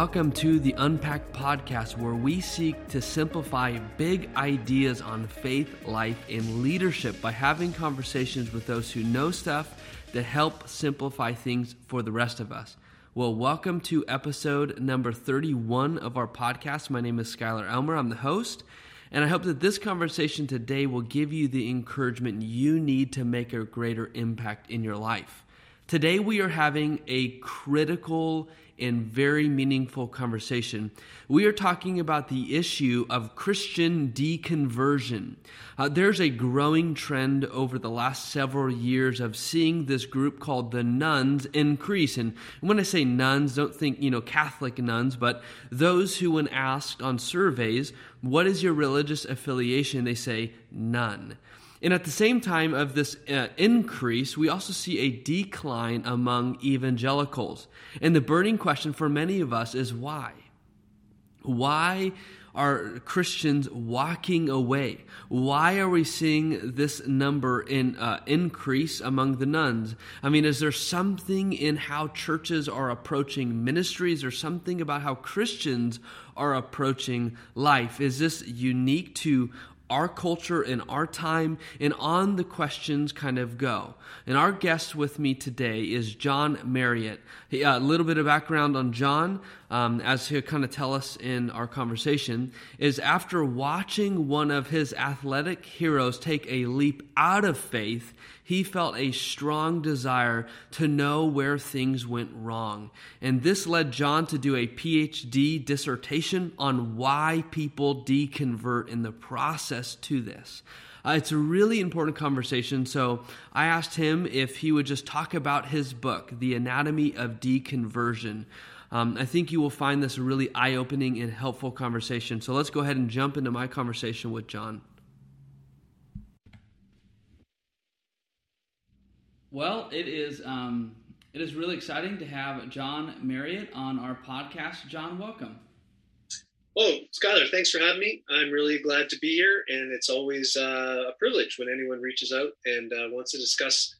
Welcome to the Unpacked Podcast, where we seek to simplify big ideas on faith, life, and leadership by having conversations with those who know stuff that help simplify things for the rest of us. Well, welcome to episode number 31 of our podcast. My name is Skylar Elmer. I'm the host, and I hope that this conversation today will give you the encouragement you need to make a greater impact in your life. Today, we are having a critical and very meaningful conversation. We are talking about the issue of Christian deconversion. Uh, there's a growing trend over the last several years of seeing this group called the nuns increase. And when I say nuns, don't think, you know, Catholic nuns, but those who, when asked on surveys, what is your religious affiliation, they say none. And at the same time of this uh, increase, we also see a decline among evangelicals. And the burning question for many of us is why? Why are Christians walking away? Why are we seeing this number in uh, increase among the nuns? I mean, is there something in how churches are approaching ministries, or something about how Christians are approaching life? Is this unique to our culture and our time and on the questions kind of go. And our guest with me today is John Marriott. A uh, little bit of background on John, um, as he'll kind of tell us in our conversation, is after watching one of his athletic heroes take a leap out of faith, he felt a strong desire to know where things went wrong. And this led John to do a PhD dissertation on why people deconvert in the process to this. Uh, it's a really important conversation. So I asked him if he would just talk about his book, The Anatomy of Deconversion. Um, I think you will find this a really eye opening and helpful conversation. So let's go ahead and jump into my conversation with John. Well, it is um, it is really exciting to have John Marriott on our podcast. John, welcome. Oh, Skylar, thanks for having me. I'm really glad to be here, and it's always uh, a privilege when anyone reaches out and uh, wants to discuss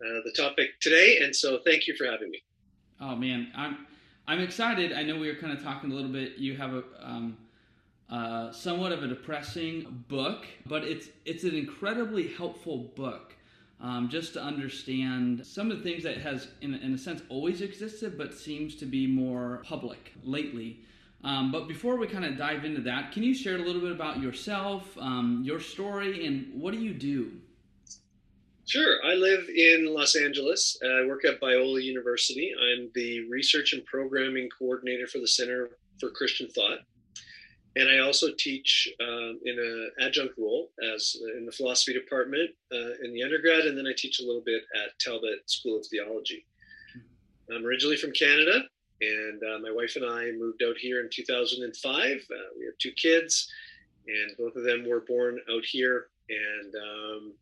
uh, the topic today. And so, thank you for having me. Oh man, I'm I'm excited. I know we were kind of talking a little bit. You have a um, uh, somewhat of a depressing book, but it's it's an incredibly helpful book um, just to understand some of the things that has, in, in a sense, always existed, but seems to be more public lately. Um, but before we kind of dive into that, can you share a little bit about yourself, um, your story, and what do you do? Sure. I live in Los Angeles. I work at Biola University. I'm the research and programming coordinator for the Center for Christian Thought and I also teach um, in an adjunct role as in the philosophy department uh, in the undergrad, and then I teach a little bit at Talbot School of Theology. I'm originally from Canada, and uh, my wife and I moved out here in 2005. Uh, we have two kids, and both of them were born out here. And um,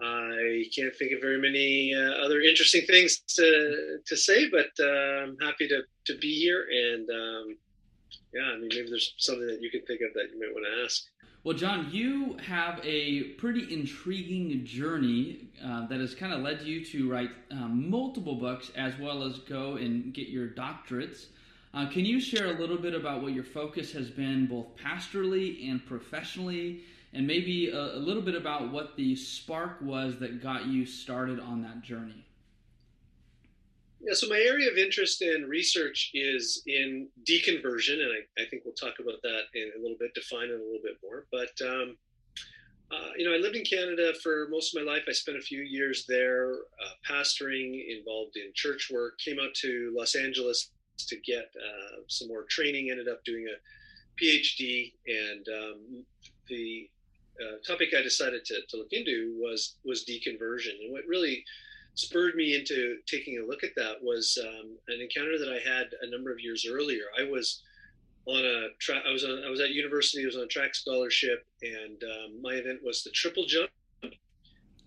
I can't think of very many uh, other interesting things to to say, but uh, I'm happy to to be here and. Um, yeah, I mean, maybe there's something that you can think of that you might want to ask. Well, John, you have a pretty intriguing journey uh, that has kind of led you to write um, multiple books as well as go and get your doctorates. Uh, can you share a little bit about what your focus has been both pastorally and professionally, and maybe a, a little bit about what the spark was that got you started on that journey? Yeah, so my area of interest and research is in deconversion, and I, I, think we'll talk about that in a little bit, define it a little bit more. But um, uh, you know, I lived in Canada for most of my life. I spent a few years there, uh, pastoring, involved in church work. Came out to Los Angeles to get uh, some more training. Ended up doing a PhD, and um, the uh, topic I decided to, to look into was was deconversion, and what really spurred me into taking a look at that was um, an encounter that I had a number of years earlier. I was on a track. I was on. I was at university. I was on a track scholarship, and um, my event was the triple jump.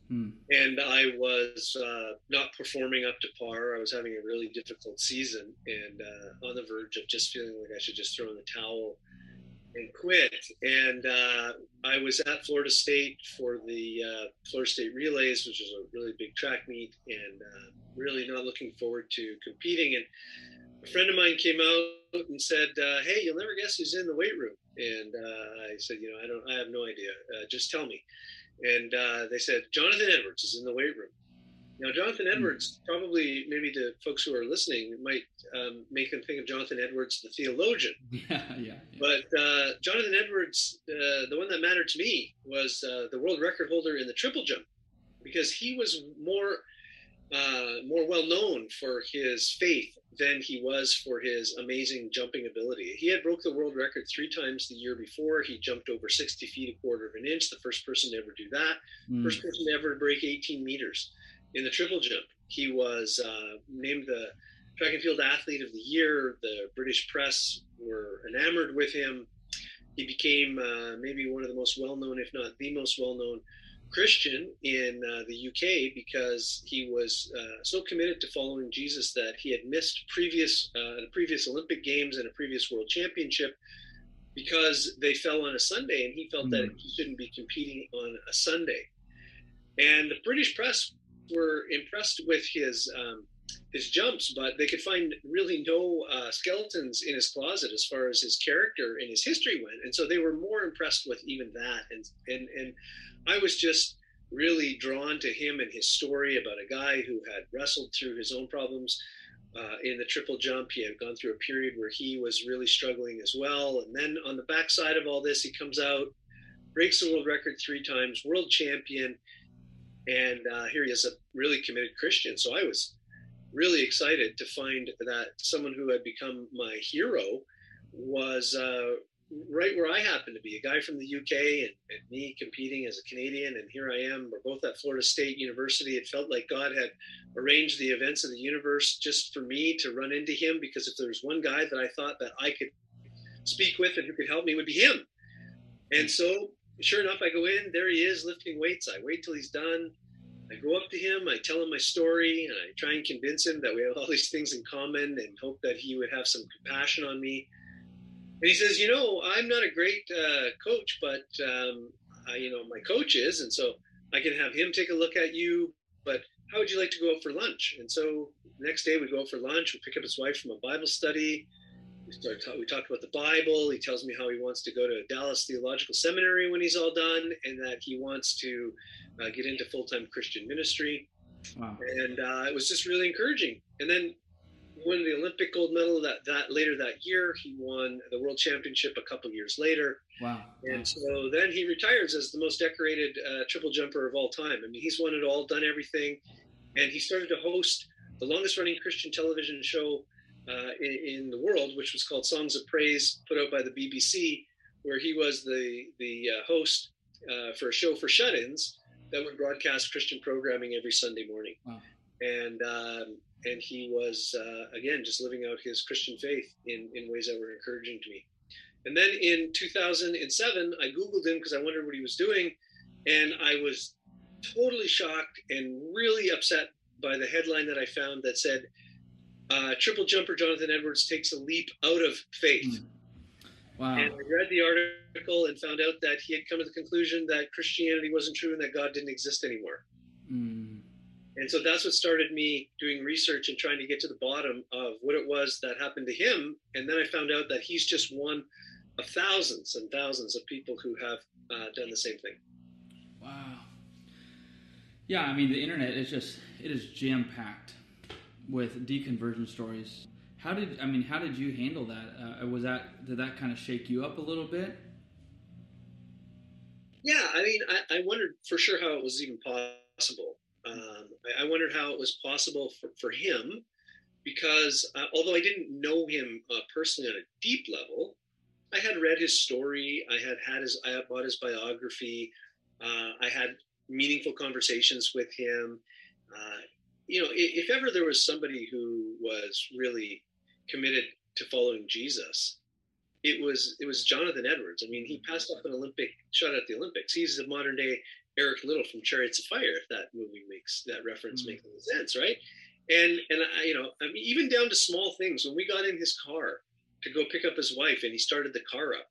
Hmm. And I was uh, not performing up to par. I was having a really difficult season, and uh, on the verge of just feeling like I should just throw in the towel and quit. And uh, I was at Florida State for the uh, Florida State Relays, which is a really big track meet, and uh, really not looking forward to competing. And a friend of mine came out and said, uh, "Hey, you'll never guess who's in the weight room." And uh, I said, "You know, I don't, I have no idea. Uh, just tell me." And they said, "Jonathan Edwards is in the weight room." Now, Jonathan hmm. Edwards, probably maybe the folks who are listening might um, make them think of Jonathan Edwards, the theologian. Yeah, yeah. yeah. But uh, Jonathan Edwards, uh, the one that mattered to me was uh, the world record holder in the triple jump, because he was more uh, more well known for his faith than he was for his amazing jumping ability. He had broke the world record three times the year before. He jumped over 60 feet a quarter of an inch, the first person to ever do that, mm. first person to ever break 18 meters in the triple jump. He was uh, named the track and field athlete of the year. The British press were enamored with him. He became uh, maybe one of the most well known, if not the most well known, Christian in uh, the UK because he was uh, so committed to following Jesus that he had missed previous uh, previous Olympic Games and a previous World Championship because they fell on a Sunday, and he felt mm. that he shouldn't be competing on a Sunday. And the British press were impressed with his um, his jumps, but they could find really no uh, skeletons in his closet as far as his character and his history went. And so they were more impressed with even that. And and and I was just really drawn to him and his story about a guy who had wrestled through his own problems. Uh, in the triple jump, he had gone through a period where he was really struggling as well. And then on the backside of all this, he comes out, breaks the world record three times, world champion, and uh, here he is a really committed Christian. So I was really excited to find that someone who had become my hero was uh, right where I happened to be, a guy from the UK and, and, me competing as a Canadian. And here I am. We're both at Florida State University. It felt like God had arranged the events of the universe just for me to run into him because if there was one guy that I thought that I could speak with and who could help me would be him. And so sure enough, I go in, there he is lifting weights. I wait till he's done. I go up to him, I tell him my story, and I try and convince him that we have all these things in common and hope that he would have some compassion on me. And he says, You know, I'm not a great uh, coach, but, um, I, you know, my coach is. And so I can have him take a look at you. But how would you like to go out for lunch? And so next day we go out for lunch. We pick up his wife from a Bible study. We start talk, we talk about the Bible. He tells me how he wants to go to Dallas Theological Seminary when he's all done, and that he wants to uh, get into full time Christian ministry. Wow. And uh, it was just really encouraging. And then won the Olympic gold medal that that later that year. He won the world championship a couple years later. Wow! And so then he retires as the most decorated uh, triple jumper of all time. I mean, he's won it all, done everything, and he started to host the longest running Christian television show uh, in, in, the world, which was called Songs of Praise, put out by the BBC, where he was the the uh, host uh, for a show for shut-ins that would broadcast Christian programming every Sunday morning. Wow. And um, and he was uh, again just living out his Christian faith in in ways that were encouraging to me. And then in 2007, I googled him because I wondered what he was doing, and I was totally shocked and really upset by the headline that I found that said uh, triple jumper Jonathan Edwards takes a leap out of faith. Mm. Wow. And I read the article and found out that he had come to the conclusion that Christianity wasn't true and that God didn't exist anymore. Mm. And so that's what started me doing research and trying to get to the bottom of what it was that happened to him. And then I found out that he's just one of thousands and thousands of people who have uh, done the same thing. Wow. Yeah, I mean, the internet is just, it is jam packed with deconversion stories. How did I mean? How did you handle that? Uh, was that did that kind of shake you up a little bit? Yeah, I mean, I, I wondered for sure how it was even possible. Um, I, I, wondered how it was possible for, for him because uh, although I didn't know him uh, personally on a deep level, I had read his story. I had had his, I had bought his biography. Uh, I had meaningful conversations with him. You know, if ever there was somebody who was really committed to following Jesus, it was it was Jonathan Edwards. I mean, he passed up an Olympic shot at the Olympics. He's the modern day Eric Liddell from Chariots of Fire. If that movie makes that reference mm-hmm. makes sense, right? And and I, you know, I mean, even down to small things. When we got in his car to go pick up his wife, and he started the car up,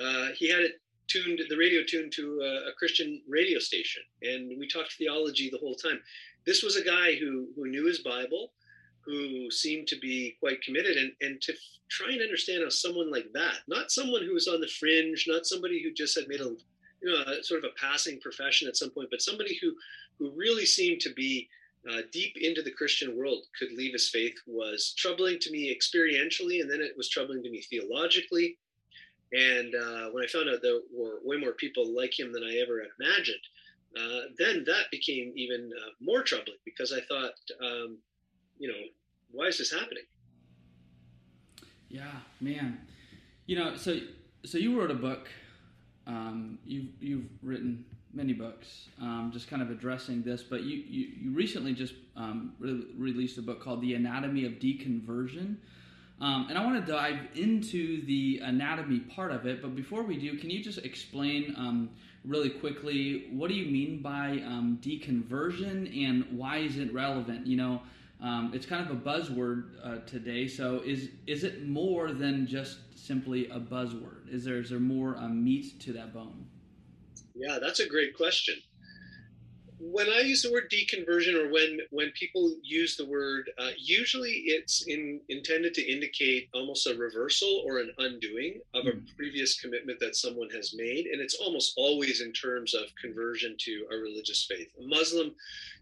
uh, he had it tuned, the radio tuned to a, a Christian radio station, and we talked theology the whole time this was a guy who who knew his Bible, who seemed to be quite committed and, and to try and understand how someone like that, not someone who was on the fringe, not somebody who just had made a you know a, sort of a passing profession at some point, but somebody who who really seemed to be uh, deep into the Christian world could leave his faith was troubling to me experientially, and then it was troubling to me theologically. And uh, when I found out there were way more people like him than I ever imagined, uh, then that became even uh, more troubling because I thought, um, you know, why is this happening? Yeah, man. You know, so so you wrote a book. Um, you've you've written many books, um, just kind of addressing this. But you you, you recently just um, re- released a book called The Anatomy of Deconversion. Um, and I want to dive into the anatomy part of it. But before we do, can you just explain um, really quickly what do you mean by um, deconversion and why is it relevant? You know, um, it's kind of a buzzword uh, today. So is is it more than just simply a buzzword? Is there is there more um, meat to that bone? Yeah, that's a great question when I use the word deconversion, or when when people use the word, uh, usually it's in, intended to indicate almost a reversal or an undoing of a hmm. previous commitment that someone has made, and it's almost always in terms of conversion to a religious faith. A Muslim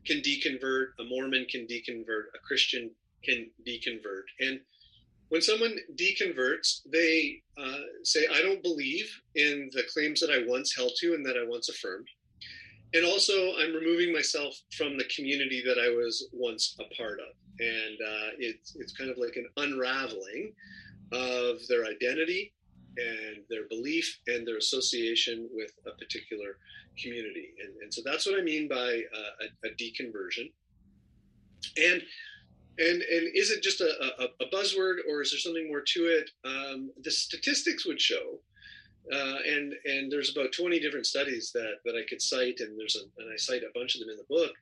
can deconvert, a Mormon can deconvert, a Christian can deconvert, and when someone deconverts, they uh, say, "I don't believe in the claims that I once held to and that I once affirmed." And also I'm removing myself from the community that I was once a part of, and uh, it's it's kind of like an unraveling of their identity and their belief and their association with a particular community, and, and so that's what I mean by uh, a, a, deconversion. And and and is it just a, a, a, buzzword or is there something more to it? Um, the statistics would show uh, and and there's about 20 different studies that that I could cite, and there's a, and I cite a bunch of them in the book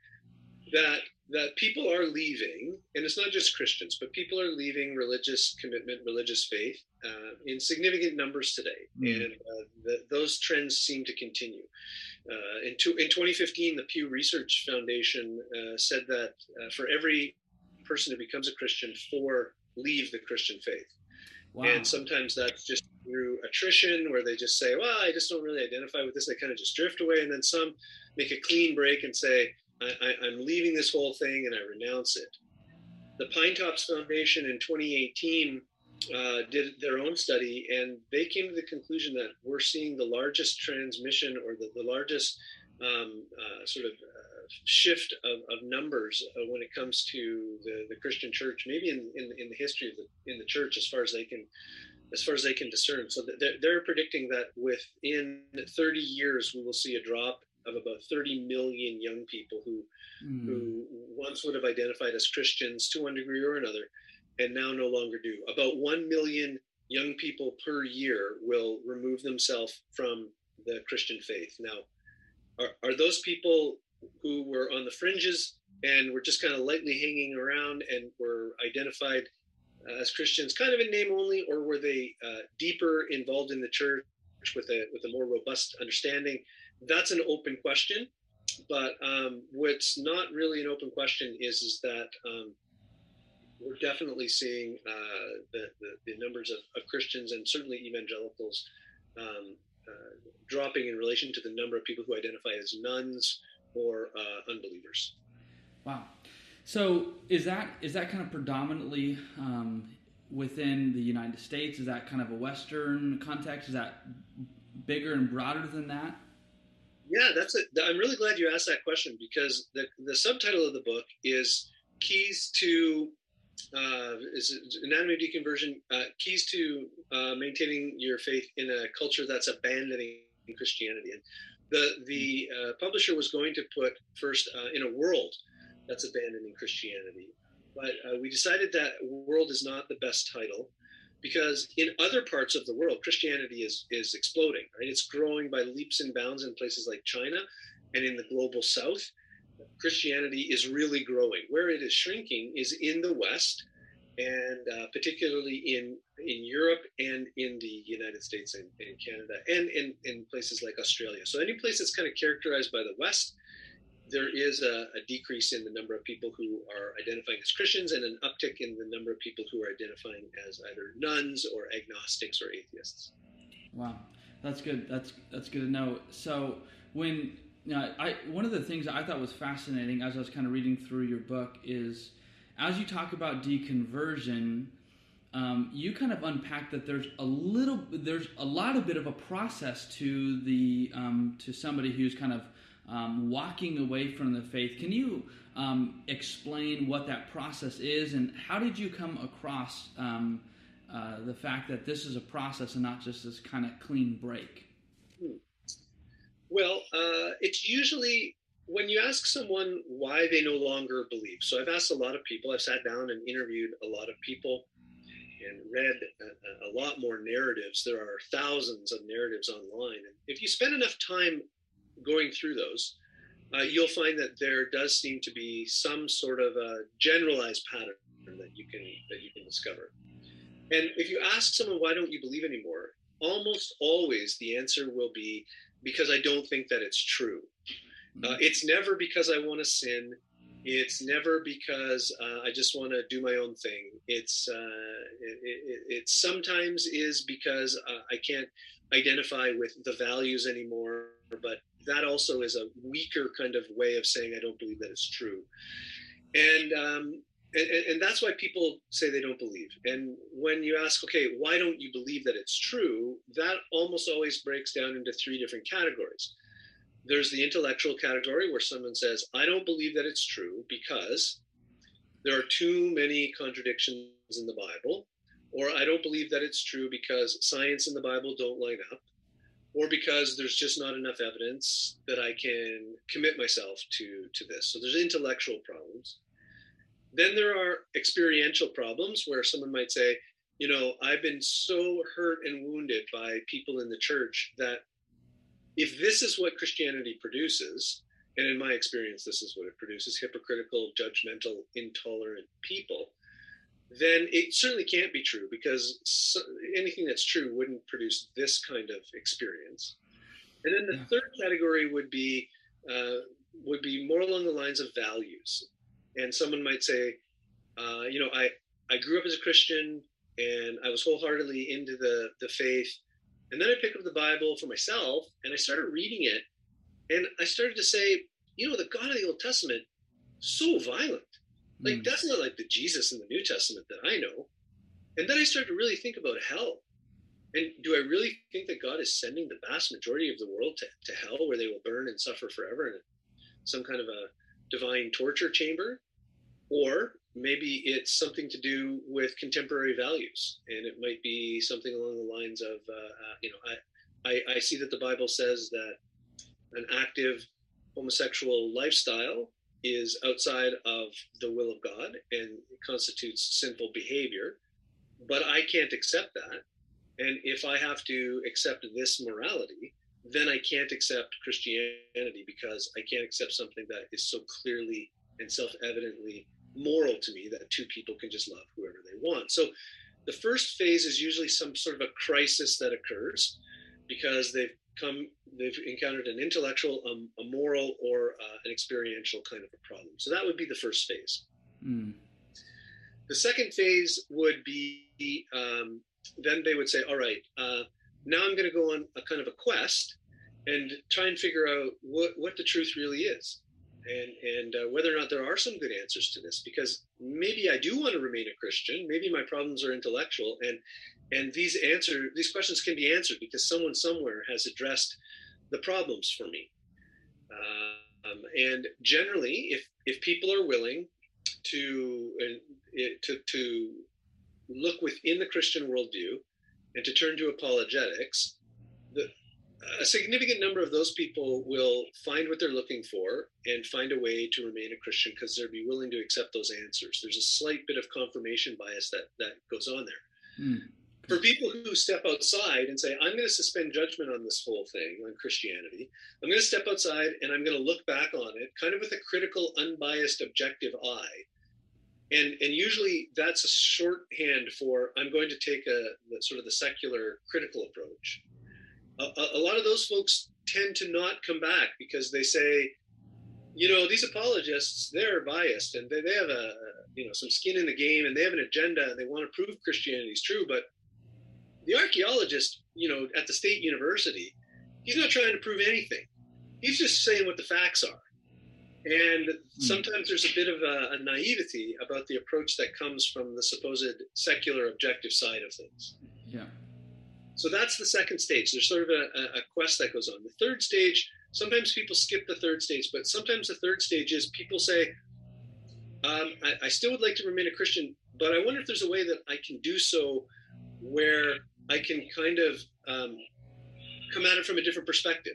that that people are leaving, and it's not just Christians, but people are leaving religious commitment, religious faith uh, in significant numbers today, mm. and uh, the, those trends seem to continue. Uh, in, to, in 2015, the Pew Research Foundation uh, said that uh, for every person who becomes a Christian, four leave the Christian faith. Wow. And sometimes that's just through attrition where they just say, well, I just don't really identify with this. They kind of just drift away. And then some make a clean break and say, I, am leaving this whole thing and I renounce it. The Pinetops Foundation in 2018 uh, did their own study and they came to the conclusion that we're seeing the largest transmission or the, the largest um, uh, sort of uh, shift of, of numbers uh, when it comes to the, the Christian church, maybe in, in, in the history of the, in the church as far as they can as far as they can discern. So they're, predicting that within 30 years, we will see a drop of about 30 million young people who mm. who once would have identified as Christians to one degree or another, and now no longer do. About 1 million young people per year will remove themselves from the Christian faith. Now, are, are those people who were on the fringes and were just kind of lightly hanging around and were identified as Christians, kind of in name only, or were they uh, deeper involved in the church with a with a more robust understanding? That's an open question. But um, what's not really an open question is is that um, we're definitely seeing uh, the, the, the numbers of, of, Christians and certainly evangelicals um, uh, dropping in relation to the number of people who identify as nuns or uh, unbelievers. Wow. So is that is that kind of predominantly um, within the United States? Is that kind of a Western context? Is that bigger and broader than that? Yeah, that's it. I'm really glad you asked that question because the the subtitle of the book is keys to uh, is anatomy of deconversion uh, keys to uh, maintaining your faith in a culture that's abandoning Christianity. And the the uh, publisher was going to put first uh, in a world that's abandoning Christianity. But uh, we decided that world is not the best title because in other parts of the world, Christianity is, is exploding, right? It's growing by leaps and bounds in places like China and in the global south. Christianity is really growing. Where it is shrinking is in the West, and uh, particularly in in Europe and in the United States and, and Canada, and in, in places like Australia. So any place that's kind of characterized by the West there is a, a, decrease in the number of people who are identifying as Christians and an uptick in the number of people who are identifying as either nuns or agnostics or atheists. Wow, that's good. That's that's good to know. So when now, I one of the things I thought was fascinating as I was kind of reading through your book is as you talk about deconversion. Um, you kind of unpack that there's a little, there's a lot of bit of a process to the um, to somebody who's kind of um, walking away from the faith. Can you um, explain what that process is and how did you come across um, uh, the fact that this is a process and not just this kind of clean break? Well, uh, it's usually when you ask someone why they no longer believe. So I've asked a lot of people, I've sat down and interviewed a lot of people and read a, a, lot more narratives. There are thousands of narratives online. And if you spend enough time going through those, uh, you'll find that there does seem to be some sort of a generalized pattern that you can that you can discover. And if you ask someone why don't you believe anymore, almost always the answer will be because I don't think that it's true. Uh, mm-hmm. it's never because I want to sin. It's never because uh, I just want to do my own thing. It's uh, it, it, it, sometimes is because uh, I can't identify with the values anymore. But that also is a weaker kind of way of saying I don't believe that it's true. And um, and, and, that's why people say they don't believe. And when you ask, okay, why don't you believe that it's true? That almost always breaks down into three different categories. There's the intellectual category where someone says, I don't believe that it's true because there are too many contradictions in the Bible, or I don't believe that it's true because science and the Bible don't line up, or because there's just not enough evidence that I can commit myself to to this. So there's intellectual problems. Then there are experiential problems where someone might say, you know, I've been so hurt and wounded by people in the church that if this is what Christianity produces, and in my experience, this is what it produces hypocritical, judgmental, intolerant people, then it certainly can't be true because anything that's true wouldn't produce this kind of experience. And then the yeah. third category would be uh, would be more along the lines of values. And someone might say, uh, you know, I I grew up as a Christian and I was wholeheartedly into the the faith, and then I picked up the Bible for myself and I started reading it, and I started to say, you know, the God of the Old Testament so violent like mm. that's not like the Jesus in the New Testament that I know. And then I started to really think about hell. And do I really think that God is sending the vast majority of the world to, to hell where they will burn and suffer forever in some kind of a divine torture chamber? Or maybe it's something to do with contemporary values. And it might be something along the lines of, uh, uh, you know, I, I, I see that the Bible says that an active homosexual lifestyle is outside of the will of God and constitutes sinful behavior, but I can't accept that. And if I have to accept this morality, then I can't accept Christianity because I can't accept something that is so clearly and self evidently moral to me that two people can just love whoever they want. So the first phase is usually some sort of a crisis that occurs because they've come they've encountered an intellectual, um, a moral, or uh, an experiential kind of a problem. So that would be the first phase. Mm. The second phase would be um, then they would say, all right, uh, now I'm going to go on a kind of a quest and try and figure out what, what the truth really is. And, and uh, whether or not there are some good answers to this, because maybe I do want to remain a Christian. Maybe my problems are intellectual, and and these answer these questions can be answered because someone somewhere has addressed the problems for me um, and generally if if people are willing to uh, to to look within the christian worldview and to turn to apologetics the, a significant number of those people will find what they're looking for and find a way to remain a Christian because they'll be willing to accept those answers. There's a slight bit of confirmation bias that that goes on there. Mm for people who step outside and say, I'm going to suspend judgment on this whole thing, on Christianity, I'm going to step outside and I'm going to look back on it kind of with a critical, unbiased, objective eye. And, and usually that's a shorthand for I'm going to take a sort of the secular critical approach. A, a, lot of those folks tend to not come back because they say, you know, these apologists, they're biased and they, they have a, you know, some skin in the game and they have an agenda and they want to prove Christianity is true. But the archaeologist, you know, at the state university, he's not trying to prove anything. He's just saying what the facts are. And hmm. sometimes there's a bit of a, a naivety about the approach that comes from the supposed secular objective side of things. Yeah. So that's the second stage. There's sort of a, a quest that goes on. The third stage, sometimes people skip the third stage, but sometimes the third stage is people say, um, I, I, still would like to remain a Christian, but I wonder if there's a way that I can do so where I can kind of um, come at it from a different perspective,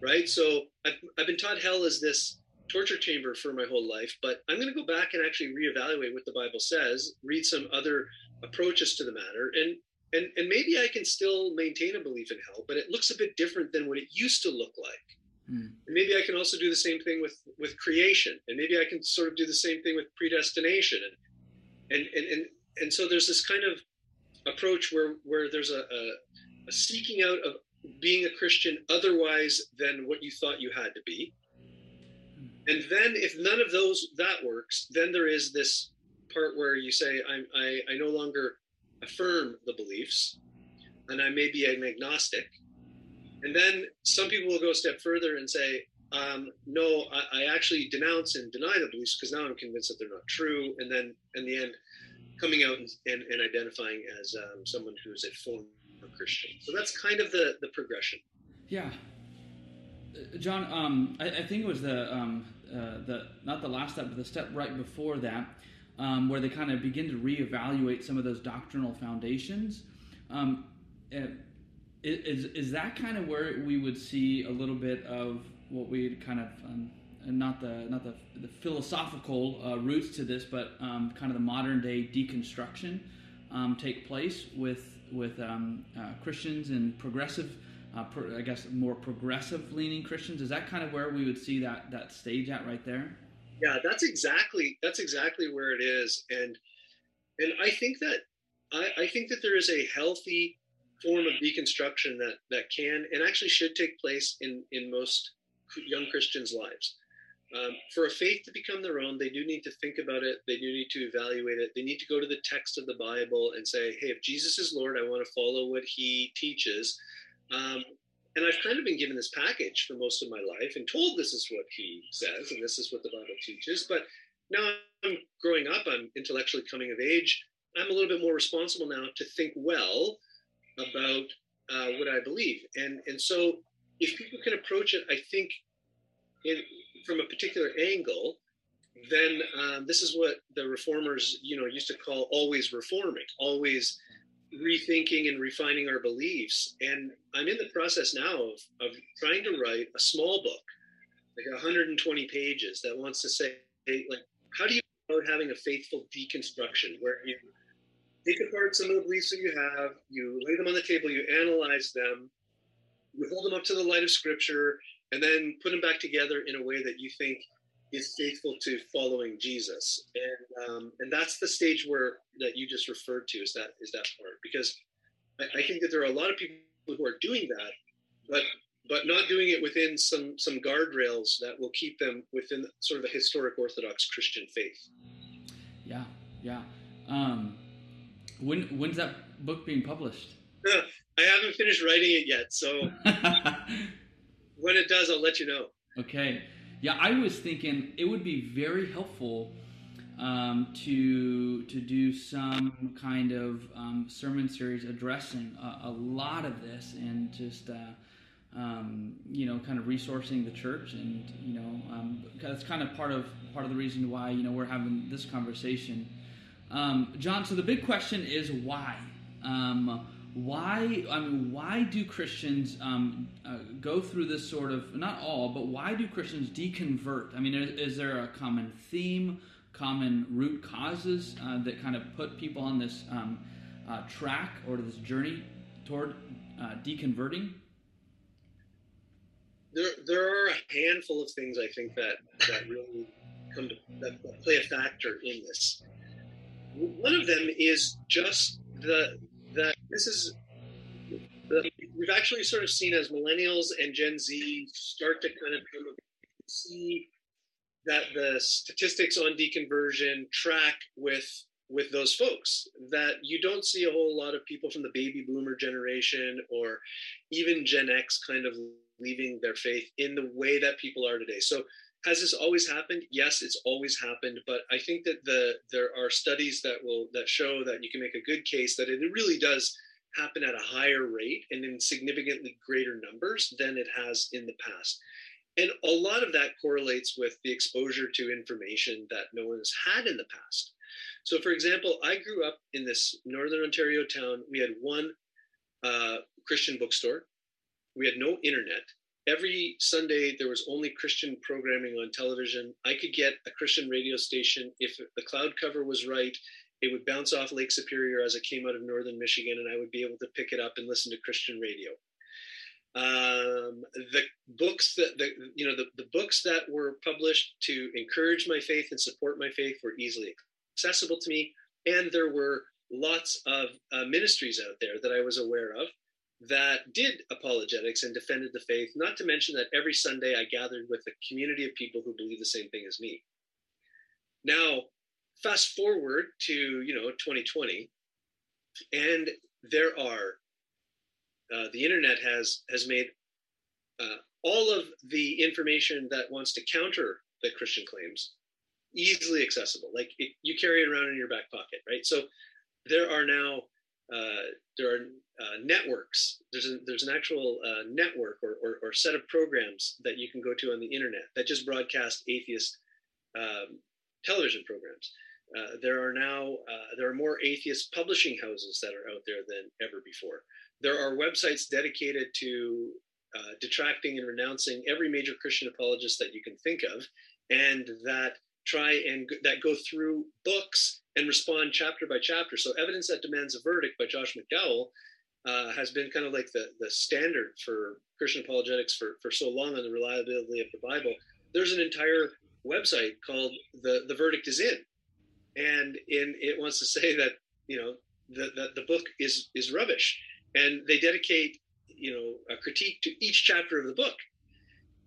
right? So I've, I've been taught hell is this torture chamber for my whole life, but I'm going to go back and actually reevaluate what the Bible says, read some other approaches to the matter, and and and maybe I can still maintain a belief in hell, but it looks a bit different than what it used to look like. Mm. And maybe I can also do the same thing with with creation, and maybe I can sort of do the same thing with predestination, and and and and, and so there's this kind of approach where where there's a, a, a seeking out of being a Christian otherwise than what you thought you had to be. And then if none of those that works, then there is this part where you say, I'm, I, I no longer affirm the beliefs and I may be an agnostic. And then some people will go a step further and say, um, no, I, I, actually denounce and deny the beliefs because now I'm convinced that they're not true. And then in the end, coming out and, and, and identifying as um, someone who's a former Christian. So that's kind of the, the progression. Yeah. Uh, John, um, I, I, think it was the, um, uh, the, not the last step, but the step right before that, um, where they kind of begin to reevaluate some of those doctrinal foundations. Um, uh, is, is that kind of where we would see a little bit of what we kind of um, not the not the, the philosophical uh, roots to this, but um, kind of the modern day deconstruction um, take place with with um, uh, Christians and progressive, uh, pro, I guess more progressive leaning Christians. Is that kind of where we would see that that stage at right there? Yeah, that's exactly that's exactly where it is, and and I think that I, I think that there is a healthy form of deconstruction that that can and actually should take place in in most young Christians' lives. Um, for a faith to become their own, they do need to think about it. They do need to evaluate it. They need to go to the text of the Bible and say, hey, if Jesus is Lord, I want to follow what he teaches. Um, and I've kind of been given this package for most of my life and told this is what he says and this is what the Bible teaches. But now I'm growing up, I'm intellectually coming of age. I'm a little bit more responsible now to think well about uh, what I believe. And, and so if people can approach it, I think in, from a particular angle, then um, this is what the reformers, you know, used to call always reforming, always rethinking and refining our beliefs. And I'm in the process now of, of trying to write a small book, like 120 pages, that wants to say, like, how do you about having a faithful deconstruction where you take apart some of the beliefs that you have, you lay them on the table, you analyze them, you hold them up to the light of scripture, and then put them back together in a way that you think is faithful to following Jesus. And um, and that's the stage where that you just referred to is that is that part because I, I think that there are a lot of people who are doing that, but but not doing it within some some guardrails that will keep them within sort of a historic Orthodox Christian faith. Yeah, yeah. Um, when when's that book being published? I haven't finished writing it yet, so when it does, I'll let you know. Okay. Yeah, I was thinking it would be very helpful um, to to do some kind of um, sermon series addressing a, a, lot of this and just. Uh, um, you know, kind of resourcing the church, and you know, um, that's kind of part of part of the reason why you know we're having this conversation, um, John. So the big question is why. Um, why I mean why do Christians um, uh, go through this sort of not all but why do Christians deconvert? I mean is, is there a common theme common root causes uh, that kind of put people on this um, uh, track or this journey toward uh, deconverting? There, there are a handful of things I think that that really come to that, that play a factor in this. One of them is just the that this is we've actually sort of seen as millennials and Gen Z start to kind of see that the statistics on deconversion track with with those folks that you don't see a whole lot of people from the baby boomer generation or even gen x kind of leaving their faith in the way that people are today. So has this always happened yes it's always happened but i think that the there are studies that will that show that you can make a good case that it really does happen at a higher rate and in significantly greater numbers than it has in the past and a lot of that correlates with the exposure to information that no one has had in the past so, for example, I grew up in this northern Ontario town. We had one uh, Christian bookstore. We had no internet. Every Sunday, there was only Christian programming on television. I could get a Christian radio station. If the cloud cover was right, it would bounce off Lake Superior as it came out of northern Michigan, and I would be able to pick it up and listen to Christian radio. Um, the books that the you know the, the books that were published to encourage my faith and support my faith were easily accessible to me. And there were lots of uh, ministries out there that I was aware of that did apologetics and defended the faith, not to mention that every Sunday I gathered with a community of people who believe the same thing as me. Now, fast forward to, you know, 2020, and there are, uh, the internet has, has made uh, all of the information that wants to counter the Christian claims easily accessible. Like it, you carry it around in your back pocket, right? So there are now uh, there are uh, networks. There's a, there's an actual uh, network or, or, or, set of programs that you can go to on the internet that just broadcast atheist um, television programs. Uh, there are now uh, there are more atheist publishing houses that are out there than ever before. There are websites dedicated to uh, detracting and renouncing every major Christian apologist that you can think of, and that try and that go through books and respond chapter by chapter. So, Evidence That Demands a Verdict by Josh McDowell uh, has been kind of like the, the standard for Christian apologetics for, for so long on the reliability of the Bible. There's an entire website called The, the Verdict is In. And in, it wants to say that, you know, the, the, the book is, is rubbish. And they dedicate, you know, a critique to each chapter of the book.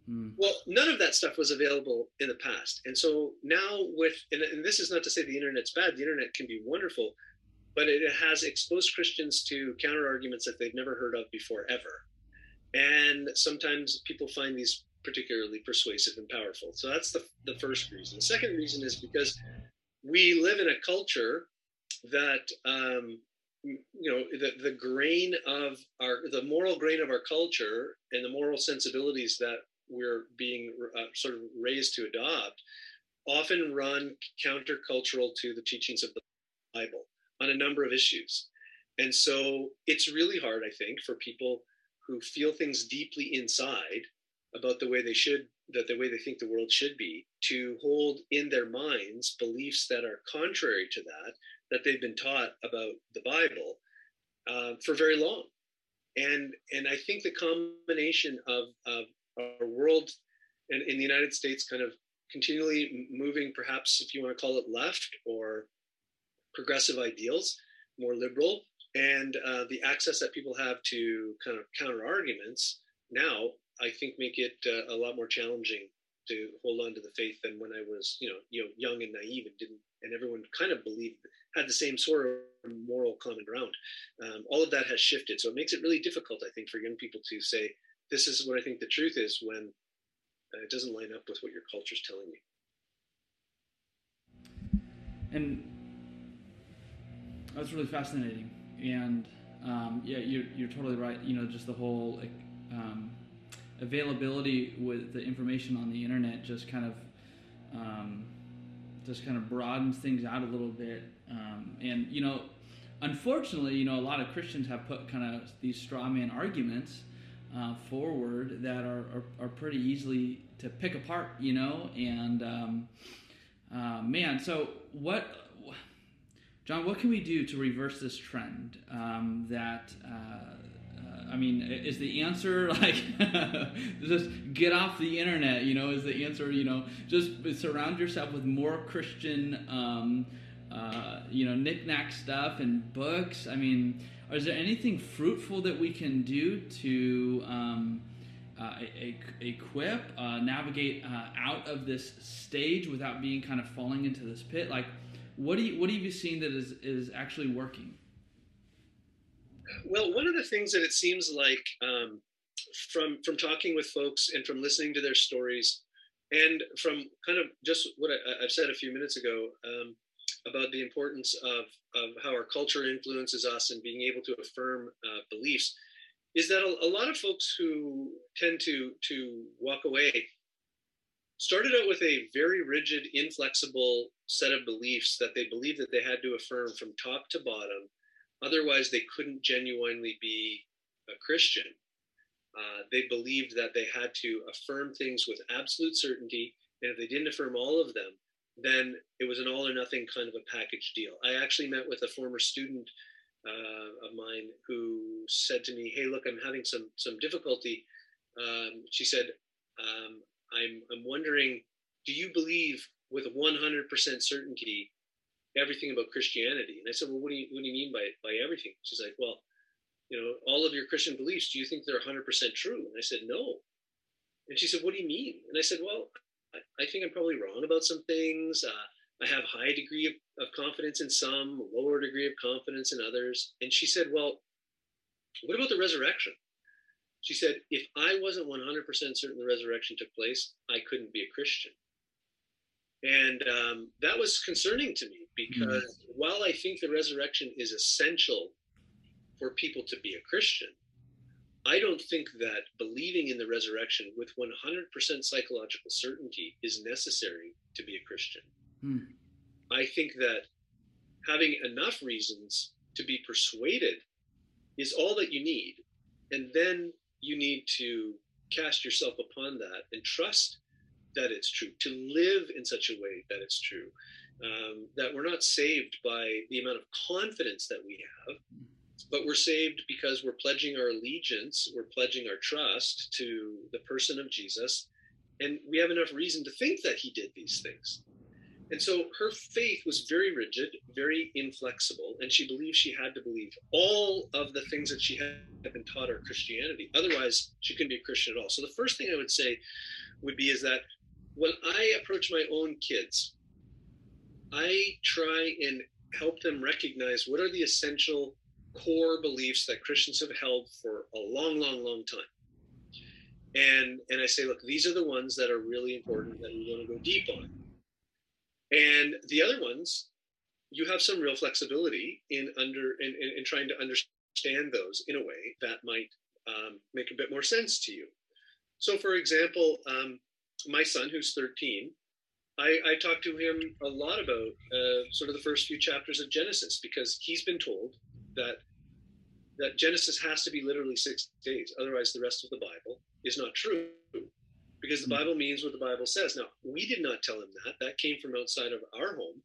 Mm. Well, none of that stuff was available in the past. And so now, with, and, and, this is not to say the internet's bad, the internet can be wonderful, but it has exposed Christians to counter arguments that they've never heard of before, ever. And sometimes people find these particularly persuasive and powerful. So that's the, the first reason. The second reason is because we live in a culture that um, you know the, the grain of our the moral grain of our culture and the moral sensibilities that we're being uh, sort of raised to adopt often run countercultural to the teachings of the Bible on a number of issues. And so it's really hard, I think, for people who feel things deeply inside about the way they should, that the way they think the world should be, to hold in their minds beliefs that are contrary to that, that they've been taught about the Bible uh, for very long. And, and I think the combination of, of our world and in the United States kind of continually moving, perhaps if you want to call it left or progressive ideals, more liberal, and uh, the access that people have to kind of counter arguments now, I think make it uh, a lot more challenging to hold on to the faith than when I was, you know, you know, young and naive and didn't, and everyone kind of believed had the same sort of moral common ground. Um, all of that has shifted, so it makes it really difficult, I think, for young people to say, this is what I think the truth is when uh, it doesn't line up with what your culture is telling you. And that's really fascinating. And um, yeah, you're, you're totally right. You know, just the whole um, availability with the information on the internet just kind of um, just kind of broadens things out a little bit. Um, and you know, unfortunately, you know, a lot of Christians have put kind of these straw man arguments uh, forward that are, are, are, pretty easily to pick apart, you know. And um, uh, man, so what, John? What can we do to reverse this trend? Um, that uh, uh I mean, is the answer like just get off the internet? You know, is the answer you know just surround yourself with more Christian, um, uh, you know, knickknack stuff and books? I mean is there anything fruitful that we can do to um, uh, equip, uh, navigate uh, out of this stage without being kind of falling into this pit? Like, what do you what have you seen that is is actually working? Well, one of the things that it seems like um, from from talking with folks and from listening to their stories, and from kind of just what I, have said a few minutes ago um, about the importance of of how our culture influences us and being able to affirm uh, beliefs is that a, a, lot of folks who tend to to walk away started out with a very rigid inflexible set of beliefs that they believed that they had to affirm from top to bottom. Otherwise they couldn't genuinely be a christian. Uh, they believed that they had to affirm things with absolute certainty and if they didn't affirm all of them then it was an all or nothing kind of a package deal. I actually met with a former student uh, of mine who said to me, "Hey, look, I'm having some some difficulty." Um, she said, um, "I'm I'm wondering, do you believe with 100% certainty everything about Christianity?" And I said, "Well, what do you what do you mean by by everything?" She's like, "Well, you know, all of your Christian beliefs. Do you think they're 100% true?" And I said, "No." And she said, "What do you mean?" And I said, "Well, I, I think I'm probably wrong about some things." Uh, I have high degree of, of confidence in some, lower degree of confidence in others. And she said, Well, what about the resurrection? She said, If I wasn't 100% certain the resurrection took place, I couldn't be a Christian. And um, that was concerning to me because mm-hmm. while I think the resurrection is essential for people to be a Christian, I don't think that believing in the resurrection with 100% psychological certainty is necessary to be a Christian. Hmm. I think that having enough reasons to be persuaded is all that you need. And then you need to cast yourself upon that and trust that it's true, to live in such a way that it's true, um, that we're not saved by the amount of confidence that we have, but we're saved because we're pledging our allegiance, we're pledging our trust to the person of Jesus, and we have enough reason to think that he did these things. And so her faith was very rigid, very inflexible, and she believed she had to believe all of the things that she had been taught are Christianity. Otherwise, she couldn't be a Christian at all. So the first thing I would say would be is that when I approach my own kids, I try and help them recognize what are the essential core beliefs that Christians have held for a long, long, long time. And and I say, look, these are the ones that are really important that we want to go deep on and the other ones, you have some real flexibility in under in, in, in trying to understand those in a way that might um, make a bit more sense to you. So, for example, um, my son, who's 13, I, I talked to him a lot about uh, sort of the first few chapters of Genesis because he's been told that that Genesis has to be literally six days, otherwise the rest of the Bible is not true because the hmm. Bible means what the Bible says. Now, we did not tell him that. That came from outside of our home.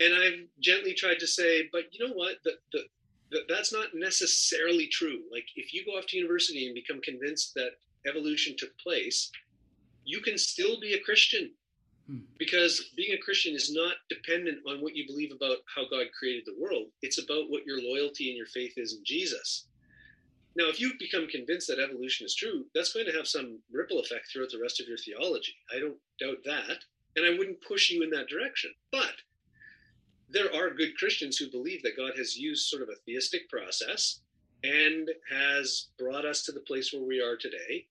And I've gently tried to say, but you know what? The, the, the, that's not necessarily true. Like, if you go off to university and become convinced that evolution took place, you can still be a Christian. Hmm. Because being a Christian is not dependent on what you believe about how God created the world. It's about what your loyalty and your faith is in Jesus. Now, if you become convinced that evolution is true, that's going to have some ripple effect throughout the rest of your theology. I don't doubt that. And I wouldn't push you in that direction. But there are good Christians who believe that God has used sort of a theistic process and has brought us to the place where we are today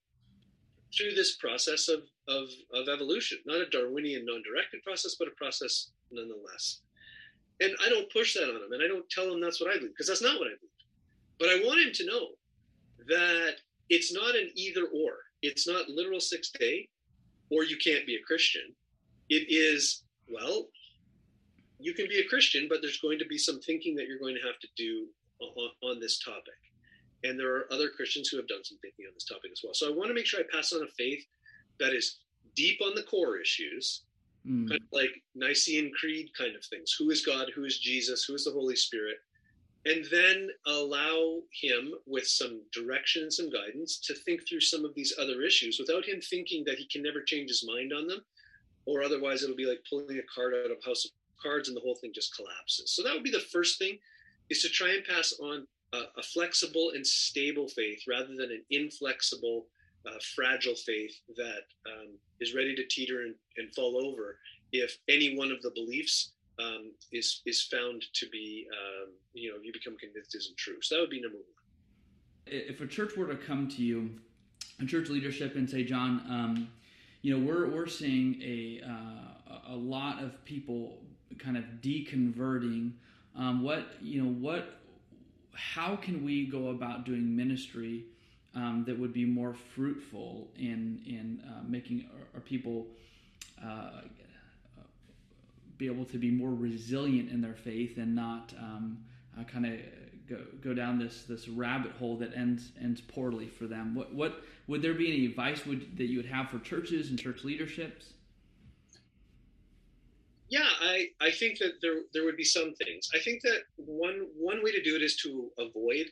through this process of, of, of evolution. Not a Darwinian, non directed process, but a process nonetheless. And I don't push that on him and I don't tell him that's what I believe because that's not what I believe. But I want him to know that it's not an either or. It's not literal sixth day, or you can't be a Christian. It is, well, you can be a Christian, but there's going to be some thinking that you're going to have to do on, on this topic. And there are other Christians who have done some thinking on this topic as well. So I want to make sure I pass on a faith that is deep on the core issues, mm. kind of like Nicene Creed kind of things. Who is God? Who is Jesus? Who is the Holy Spirit? And then allow him with some direction and some guidance to think through some of these other issues without him thinking that he can never change his mind on them or otherwise it'll be like pulling a card out of house of cards and the whole thing just collapses. So that would be the first thing is to try and pass on a, a flexible and stable faith rather than an inflexible uh, fragile faith that um, is ready to teeter and, and, fall over if any one of the beliefs um, is is found to be um, you know you become convinced isn't true. So that would be number one. If a church were to come to you, a church leadership, and say, John, um, you know we're we're seeing a uh, a lot of people kind of deconverting. Um, what you know what how can we go about doing ministry um, that would be more fruitful in in uh, making our, our people uh, be able to be more resilient in their faith and not um, uh, kind of go, go down this this rabbit hole that ends ends poorly for them. What what would there be any advice would that you would have for churches and church leaderships? Yeah, I, I think that there there would be some things. I think that one one way to do it is to avoid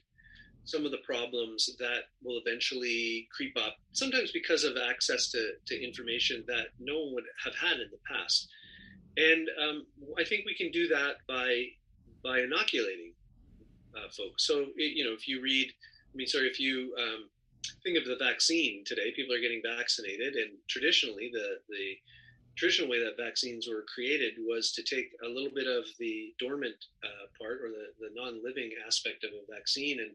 some of the problems that will eventually creep up, sometimes because of access to, to information that no one would have had in the past. And um, I think we can do that by by inoculating uh, folks. So you know, if you read, I mean, sorry, if you um, think of the vaccine today, people are getting vaccinated, and traditionally the the traditional way that vaccines were created was to take a little bit of the dormant uh, part or the, the non-living aspect of a vaccine and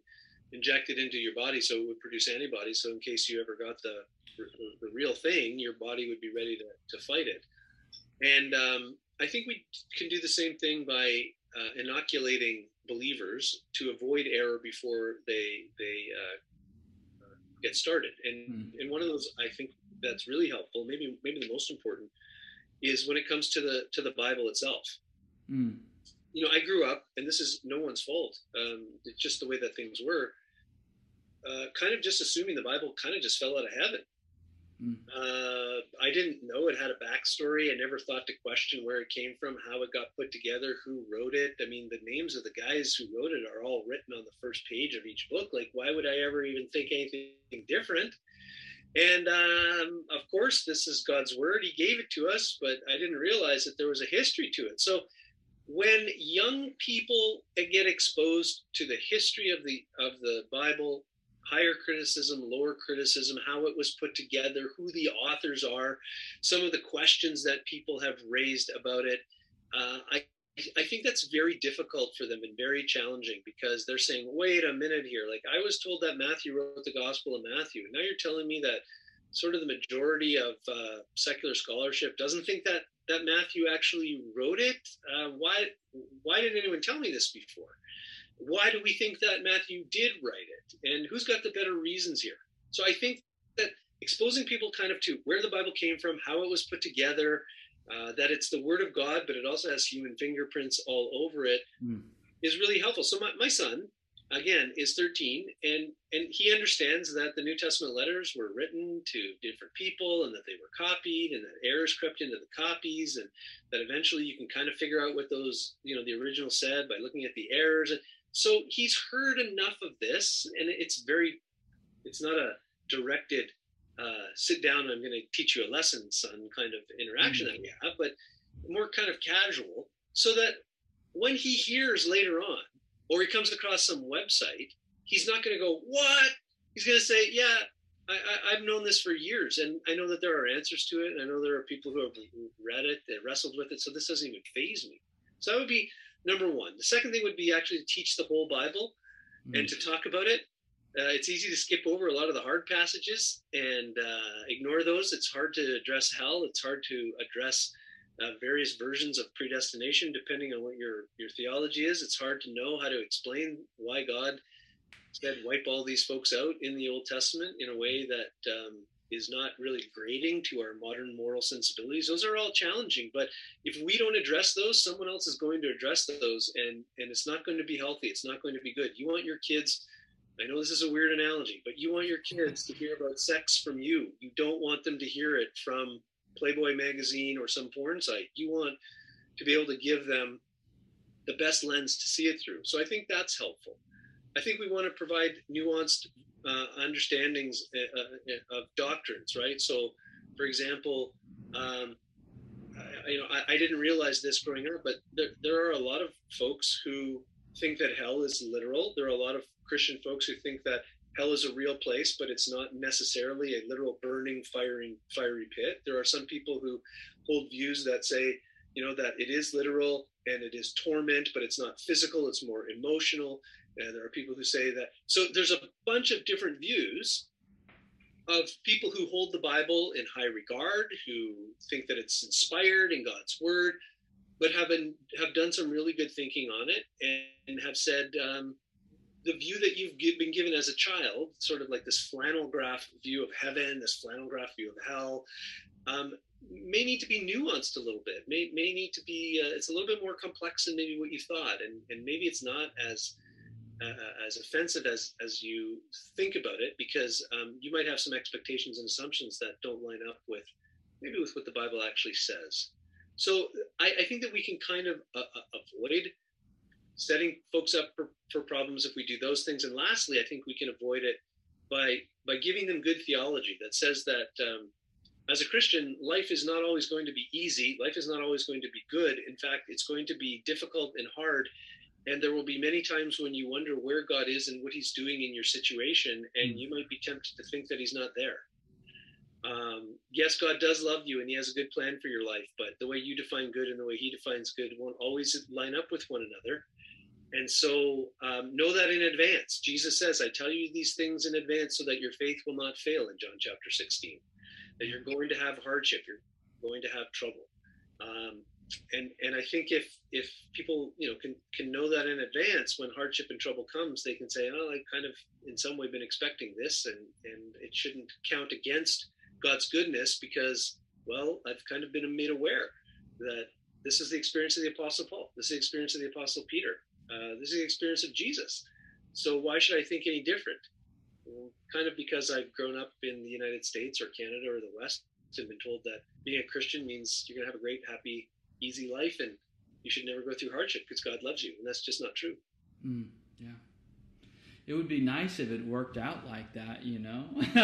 inject it into your body so it would produce antibodies so in case you ever got the the, real thing your body would be ready to, to fight it and um, i think we can do the same thing by uh, inoculating believers to avoid error before they they uh, get started and mm. and one of those i think that's really helpful maybe maybe the most important is when it comes to the to the Bible itself. Mm. You know, I grew up, and this is no one's fault. Um, it's just the way that things were. Uh, kind of just assuming the Bible kind of just fell out of heaven. Mm. Uh, I didn't know it had a backstory. I never thought to question where it came from, how it got put together, who wrote it. I mean, the names of the guys who wrote it are all written on the first page of each book. Like, why would I ever even think anything different? And um, of course, this is God's word. He gave it to us, but I didn't realize that there was a history to it. So when young people get exposed to the history of the of the Bible, higher criticism, lower criticism, how it was put together, who the authors are, some of the questions that people have raised about it, uh, I I think that's very difficult for them and very challenging because they're saying, wait a minute here. Like, I was told that Matthew wrote the Gospel of Matthew. Now you're telling me that sort of the majority of uh, secular scholarship doesn't think that, that Matthew actually wrote it. Uh, why, why didn't anyone tell me this before? Why do we think that Matthew did write it? And who's got the better reasons here? So I think that exposing people kind of to where the Bible came from, how it was put together, uh, that it's the word of God, but it also has human fingerprints all over it, mm. is really helpful. So my, my son, again, is 13, and and he understands that the New Testament letters were written to different people, and that they were copied, and that errors crept into the copies, and that eventually you can kind of figure out what those you know the original said by looking at the errors. And so he's heard enough of this, and it's very, it's not a directed uh, sit down, I'm going to teach you a lesson, son, kind of interaction mm-hmm. that we have, but more kind of casual, so that when he hears later on, or he comes across some website, he's not going to go, What? He's going to say, Yeah, I, have known this for years, and I know that there are answers to it, and I know there are people who have read it and wrestled with it, so this doesn't even faze me. So that would be number one. The second thing would be actually to teach the whole Bible mm-hmm. and to talk about it uh, it's easy to skip over a lot of the hard passages and uh, ignore those. It's hard to address hell. It's hard to address uh, various versions of predestination, depending on what your your theology is. It's hard to know how to explain why God said wipe all these folks out in the Old Testament in a way that um, is not really grating to our modern moral sensibilities. Those are all challenging, but if we don't address those, someone else is going to address those, and and it's not going to be healthy. It's not going to be good. You want your kids I know this is a weird analogy, but you want your kids to hear about sex from you. You don't want them to hear it from Playboy magazine or some porn site. You want to be able to give them the best lens to see it through. So I think that's helpful. I think we want to provide nuanced uh, understandings uh, uh of doctrines, right? So, for example, um, I, you know, I, I, didn't realize this growing up, but there, there are a lot of folks who think that hell is literal. There are a lot of Christian folks who think that hell is a real place, but it's not necessarily a literal burning, firing, fiery pit. There are some people who hold views that say, you know, that it is literal and it is torment, but it's not physical, it's more emotional. And there are people who say that. So there's a bunch of different views of people who hold the Bible in high regard, who think that it's inspired in God's word, but have been have done some really good thinking on it and, and have said um, the view that you've been given as a child, sort of like this flannel graph view of heaven, this flannel graph view of hell, um, may need to be nuanced a little bit. May may need to be uh, it's a little bit more complex than maybe what you thought, and and maybe it's not as uh, as offensive as as you think about it, because um, you might have some expectations and assumptions that don't line up with maybe with what the Bible actually says. So I, I think that we can kind of uh, uh avoid setting folks up for, for problems if we do those things. And lastly, I think we can avoid it by by giving them good theology that says that um, as a Christian, life is not always going to be easy. Life is not always going to be good. In fact, it's going to be difficult and hard. And there will be many times when you wonder where God is and what He's doing in your situation, and hmm. you might be tempted to think that He's not there. Um, yes, God does love you and He has a good plan for your life, but the way you define good and the way He defines good won't always line up with one another. And so um, know that in advance. Jesus says, I tell you these things in advance so that your faith will not fail in John chapter 16 that you're going to have hardship, you're going to have trouble. Um, and and I think if if people you know can can know that in advance when hardship and trouble comes, they can say, oh, I've kind of in some way been expecting this, and and it shouldn't count against God's goodness because well, I've kind of been made aware that this is the experience of the Apostle Paul, this is the experience of the Apostle Peter, uh, this is the experience of Jesus. So why should I think any different? kind of because I've grown up in the United States or Canada or the West and been told that being a Christian means you're going to have a great, happy, easy life and you should never go through hardship because God loves you. And that's just not true. Mm, yeah. It would be nice if it worked out like that, you know,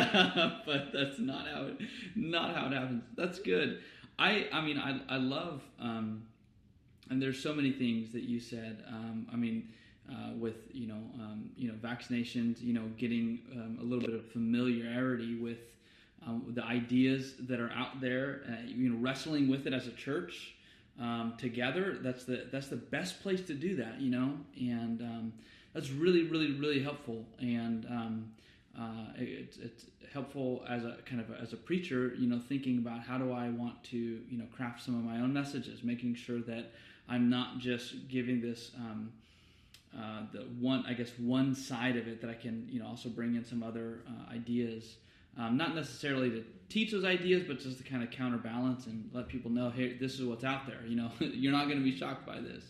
but that's not how it, not how it happens. That's good. I, I mean, I, I love, um, and there's so many things that you said. Um, I mean, uh, with you know um, you know vaccinations, you know getting um, a little bit of familiarity with um, the ideas that are out there, uh, you know wrestling with it as a church um, together. That's the that's the best place to do that, you know, and um, that's really really really helpful and. Um, uh, it, it's helpful as a kind of a, as a preacher, you know, thinking about how do I want to, you know, craft some of my own messages, making sure that I'm not just giving this, um, uh, the one I guess one side of it that I can you know also bring in some other uh, ideas, um, not necessarily to teach those ideas, but just to kind of counterbalance and let people know, hey, this is what's out there. You know, you're not going to be shocked by this.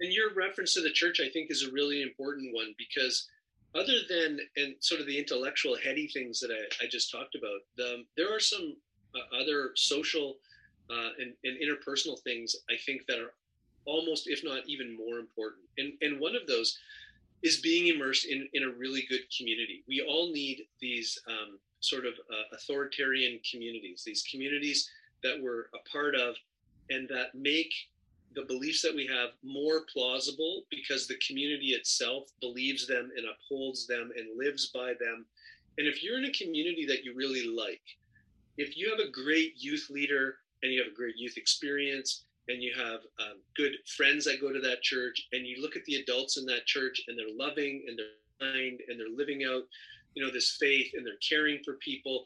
And your reference to the church, I think, is a really important one because other than and sort of the intellectual heady things that I, I just talked about, the, there are some uh, other social uh, and, and interpersonal things I think that are almost, if not even more important. And, and one of those is being immersed in, in a really good community. We all need these um, sort of uh, authoritarian communities, these communities that we're a part of and that make the beliefs that we have more plausible because the community itself believes them and upholds them and lives by them. And if you're in a community that you really like, if you have a great youth leader and you have a great youth experience and you have um, good friends that go to that church and you look at the adults in that church and they're loving and they're kind and they're living out you know this faith and they're caring for people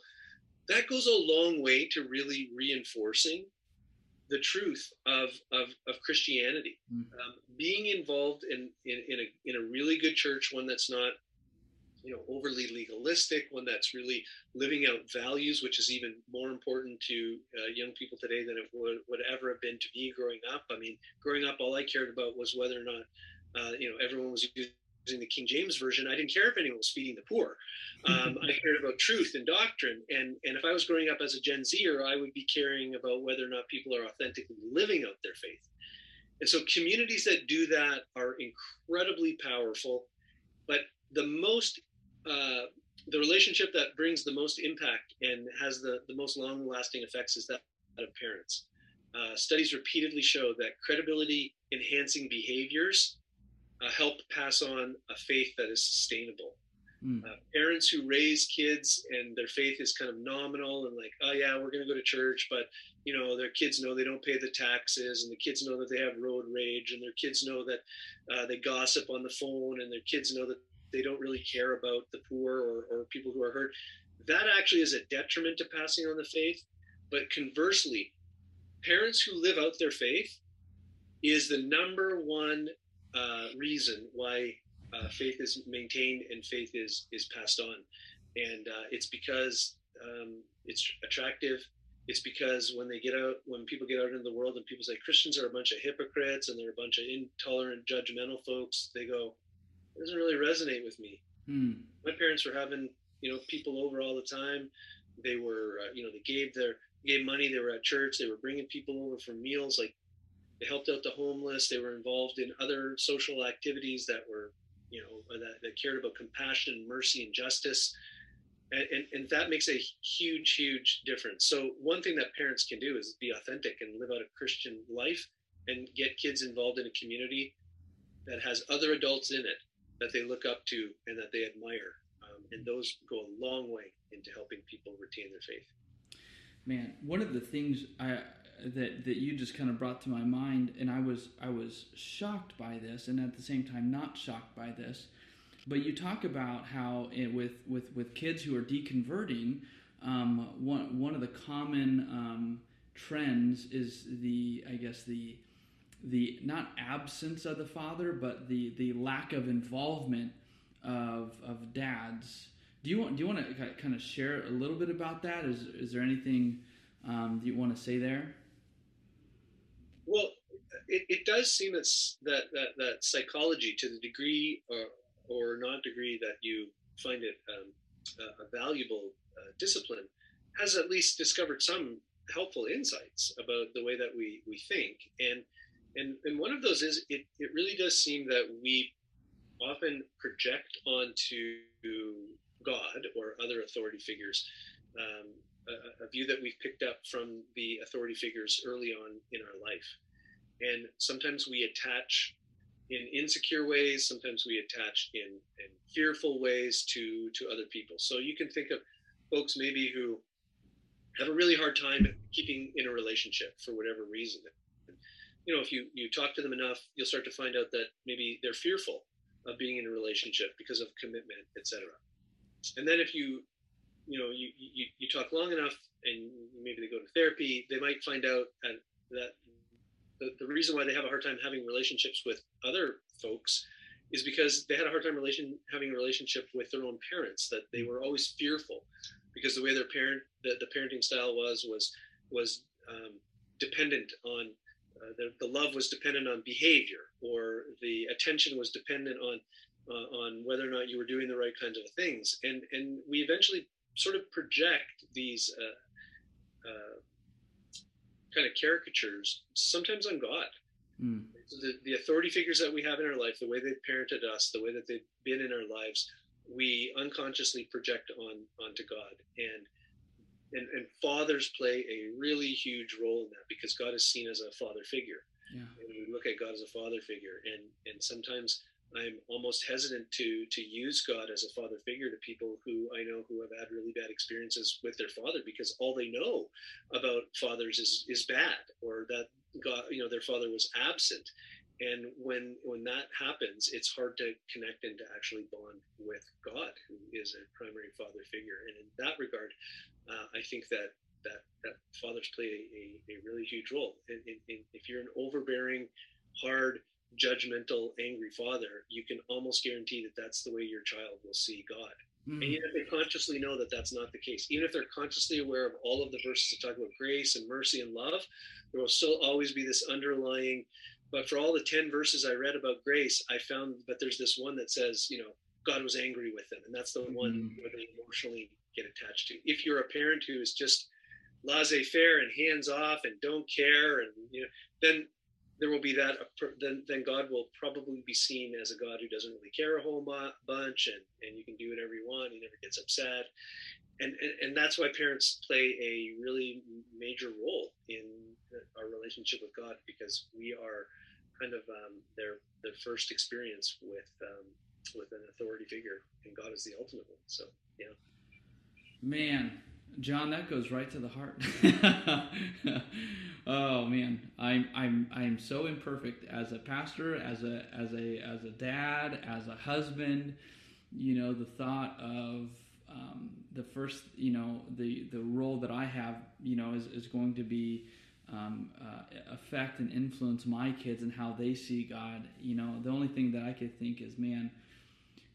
that goes a long way to really reinforcing the truth of of, of christianity mm-hmm. um, being involved in, in in a in a really good church one that's not you know overly legalistic one that's really living out values which is even more important to uh, young people today than it would, would ever have been to me growing up i mean growing up all i cared about was whether or not uh, you know everyone was using the king james version i didn't care if anyone was feeding the poor. Um, i cared about truth and doctrine. And and if i was growing up as a gen zer i would be caring about whether or not people are authentically living out their faith. And so communities that do that are incredibly powerful but the most uh, the relationship that brings the most impact and has the, the most long lasting effects is that of parents. Uh, studies repeatedly show that credibility enhancing behaviors uh, help pass on a faith that is sustainable. Mm. Uh, parents who raise kids and their faith is kind of nominal and like, oh yeah, we're going to go to church, but you know their kids know they don't pay the taxes, and the kids know that they have road rage, and their kids know that uh, they gossip on the phone, and their kids know that they don't really care about the poor or, or people who are hurt. That actually is a detriment to passing on the faith. But conversely, parents who live out their faith is the number one uh, reason why uh, faith is maintained and faith is is passed on, and uh, it's because um, it's attractive. It's because when they get out, when people get out into the world and people say Christians are a bunch of hypocrites and they're a bunch of intolerant, judgmental folks, they go, it doesn't really resonate with me. Hmm. My parents were having, you know, people over all the time. They were, uh, you know, they gave their gave money. They were at church. They were bringing people over for meals. Like they helped out the homeless. They were involved in other social activities that were you know, that, that cared about compassion, mercy, and justice. And, and, and, that makes a huge, huge difference. So, one thing that parents can do is be authentic and live out a Christian life and get kids involved in a community that has other adults in it that they look up to and that they admire. Um, and those go a long way into helping people retain their faith. Man, one of the things I, that that you just kind of brought to my mind, and I was I was shocked by this, and at the same time not shocked by this. But you talk about how it, with with with kids who are deconverting, um, one one of the common um, trends is the I guess the the not absence of the father, but the the lack of involvement of of dads. Do you want do you want to kind of share a little bit about that? Is is there anything um, do you want to say there? Well, it, it does seem that, that, that, that psychology, to the degree or, or not degree that you find it um, a, valuable uh, discipline, has at least discovered some helpful insights about the way that we, we think. And, and, and one of those is it, it really does seem that we often project onto God or other authority figures um, a, view that we've picked up from the authority figures early on in our life. And sometimes we attach in insecure ways, sometimes we attach in, in fearful ways to, to other people. So you can think of folks maybe who have a really hard time keeping in a relationship for whatever reason. You know, if you, you talk to them enough, you'll start to find out that maybe they're fearful of being in a relationship because of commitment, etc. And then if you you know you, you, you talk long enough and maybe they go to therapy they might find out that the, the reason why they have a hard time having relationships with other folks is because they had a hard time relation having a relationship with their own parents that they were always fearful because the way their parent the, the parenting style was was was um, dependent on uh, the, the love was dependent on behavior or the attention was dependent on uh, on whether or not you were doing the right kinds of things. And and we eventually sort of project these uh, uh, kind of caricatures sometimes on God. Mm. The, the authority figures that we have in our life, the way they've parented us, the way that they've been in our lives, we unconsciously project on onto God. And and, and fathers play a really huge role in that because God is seen as a father figure. Yeah. And we look at God as a father figure, and and sometimes I'm almost hesitant to to use God as a father figure to people who I know who have had really bad experiences with their father because all they know about fathers is is bad or that God you know their father was absent. And when when that happens it's hard to connect and to actually bond with God who is a primary father figure. And in that regard uh, I think that that that fathers play a, a, a really huge role. And, if you're an overbearing hard judgmental, angry father, you can almost guarantee that that's the way your child will see God. Mm. And even if they consciously know that that's not the case, even if they're consciously aware of all of the verses that talk about grace and mercy and love, there will still always be this underlying. But for all the 10 verses I read about grace, I found that there's this one that says, you know, God was angry with them. And that's the mm-hmm. one where they emotionally get attached to. If you're a parent who is just laissez faire and hands off and don't care, and, you know, then there will be that then then God will probably be seen as a God who doesn't really care a whole bunch and and you can do whatever you want he never gets upset and, and and that's why parents play a really major role in our relationship with God because we are kind of um, their their first experience with um, with an authority figure, and God is the ultimate one. So yeah. Man, John, that goes right to the heart. oh man, I'm I'm I'm so imperfect as a pastor, as a as a as a dad, as a husband. You know, the thought of um, the first, you know, the the role that I have, you know, is is going to be um, uh, affect and influence my kids and how they see God. You know, the only thing that I could think is, man,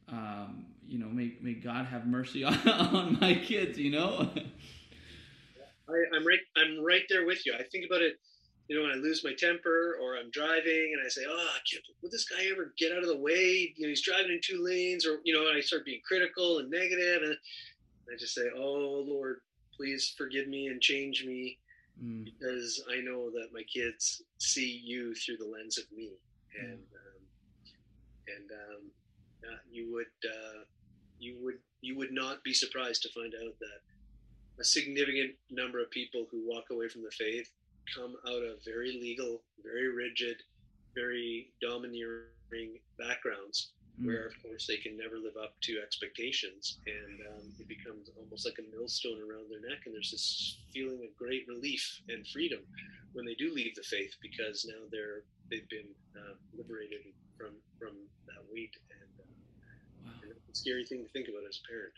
um, you know, may, may God have mercy on, on my kids, you know? I, am right. I'm right there with you. I think about it, you know, when I lose my temper or I'm driving and I say, oh, I can't, would this guy ever get out of the way? You know, he's driving in two lanes or, you know, and I start being critical and negative and I just say, oh, Lord, please forgive me and change me mm. because I know that my kids see you through the lens of me, and mm. um, and um, uh, you would uh, you would you would not be surprised to find out that a significant number of people who walk away from the faith come out of very legal, very rigid, very domineering backgrounds mm. where of course they can never live up to expectations. And um, it becomes almost like a millstone around their neck. And there's this feeling of great relief and freedom when they do leave the faith because now they're they've been uh, liberated from from that weight and, uh, wow. and a scary thing to think about as a parent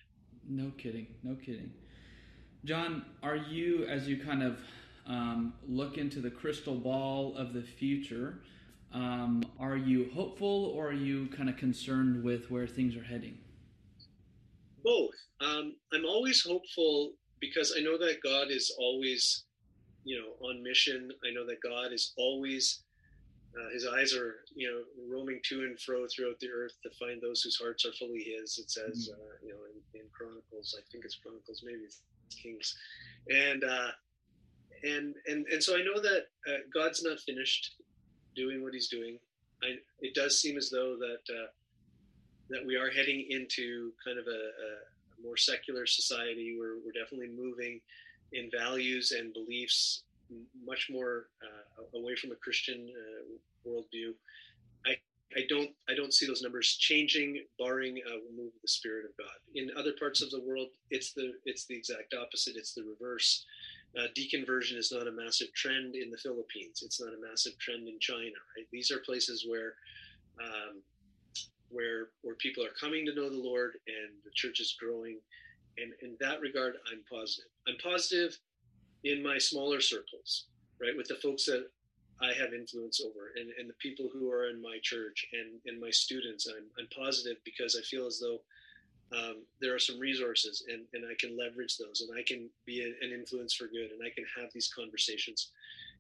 no kidding no kidding john are you as you kind of um, look into the crystal ball of the future um, are you hopeful or are you kind of concerned with where things are heading? Both. Um, I'm always hopeful because I know that God is always, you know, on mission. I know that God is always, uh, his eyes are, you know, roaming to and fro throughout the earth to find those whose hearts are fully his. It says, mm-hmm. uh, you know, in, in, Chronicles, I think it's Chronicles, maybe it's Kings. And, uh, and, and, and so I know that uh, God's not finished doing what he's doing. I, it does seem as though that uh, that we are heading into kind of a, a, more secular society where we're definitely moving in values and beliefs much more uh, away from a Christian uh, worldview. I, I don't I don't see those numbers changing, barring a move of the Spirit of God. In other parts of the world, it's the it's the exact opposite. It's the reverse. Uh, deconversion is not a massive trend in the Philippines. It's not a massive trend in China. Right? These are places where um, where where people are coming to know the Lord and the church is growing. And in that regard, I'm positive. I'm positive in my smaller circles, right, with the folks that I have influence over and, and the people who are in my church and, and my students. I'm, I'm positive because I feel as though um, there are some resources and, and I can leverage those and I can be a, an influence for good and I can have these conversations.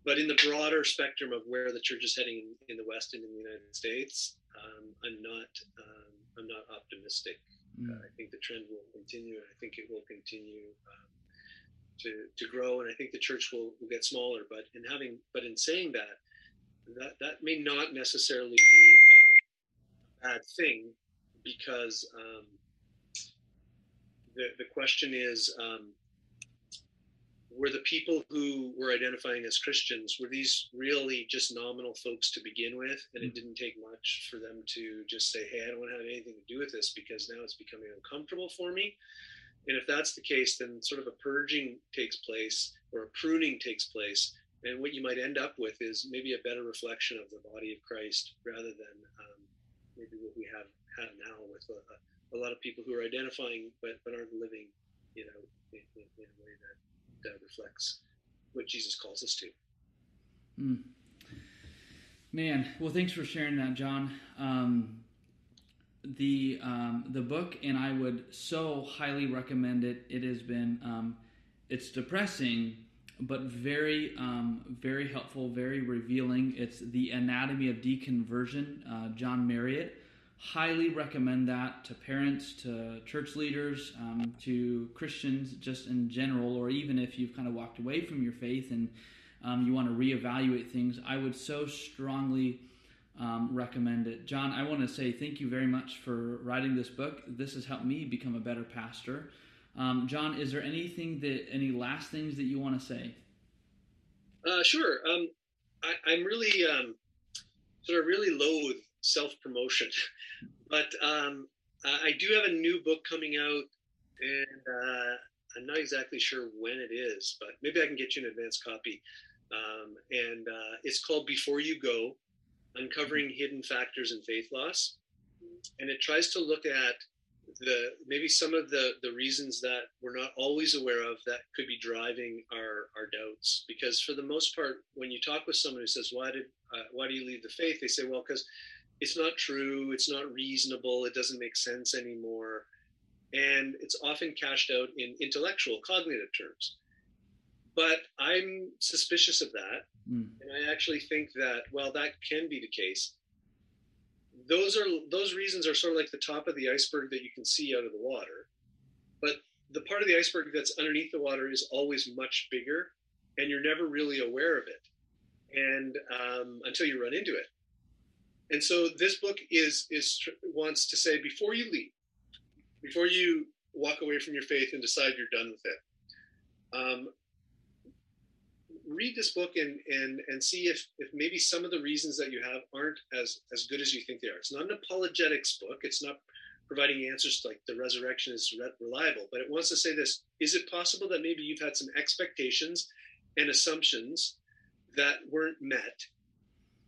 But in the broader spectrum of where the church is heading in, in the West and in the United States, um, I'm not um, I'm not optimistic. Mm. Uh, I think the trend will continue. I think it will continue um, to to grow, and I think the church will, will get smaller. But in having but in saying that, that that may not necessarily be um, a bad thing because um, the, the question is um, were the people who were identifying as Christians, were these really just nominal folks to begin with? And it mm. didn't take much for them to just say, hey, I don't want to have anything to do with this because now it's becoming uncomfortable for me. And if that's the case, then sort of a purging takes place or a pruning takes place. And what you might end up with is maybe a better reflection of the body of Christ rather than um, maybe what we have, have now with a, a a lot of people who are identifying but, but aren't living, you know, in, in, in a way that, that reflects what Jesus calls us to. Mm. Man, well, thanks for sharing that, John. Um, the um, the book, and I would so highly recommend it. It has been um, it's depressing, but very um, very helpful, very revealing. It's the Anatomy of Deconversion, uh, John Marriott highly recommend that to parents, to church leaders, um, to Christians just in general, or even if you've kind of walked away from your faith and um, you want to reevaluate things, I would so strongly um, recommend it. John, I want to say thank you very much for writing this book. This has helped me become a better pastor. Um, John, is there anything that, any last things that you want to say? Uh, sure. Um, I, am really um, sort of really loath self promotion but um, I do have a new book coming out, and uh, I'm not exactly sure when it is, but maybe I can get you an advance copy. Um, and uh, it's called Before You Go Uncovering Hidden Factors in Faith Loss. And it tries to look at the maybe some of the the reasons that we're not always aware of that could be driving our our doubts. Because for the most part when you talk with someone who says why did uh, why do you leave the faith? they say well because it's not true it's not reasonable it doesn't make sense anymore. And it's often cashed out in intellectual cognitive terms. But i'm suspicious of that mm. and i actually think that well that can be the case. Those are those reasons are sort of like the top of the iceberg that you can see out of the water. But the part of the iceberg that's underneath the water is always much bigger and you're never really aware of it and um, until you run into it. And so this book is is wants to say before you leave before you walk away from your faith and decide you're done with it um, read this book and and and see if if maybe some of the reasons that you have aren't as as good as you think they are. It's not an apologetics book. It's not providing answers like the resurrection is reliable, but it wants to say this: Is it possible that maybe you've had some expectations and assumptions that weren't met,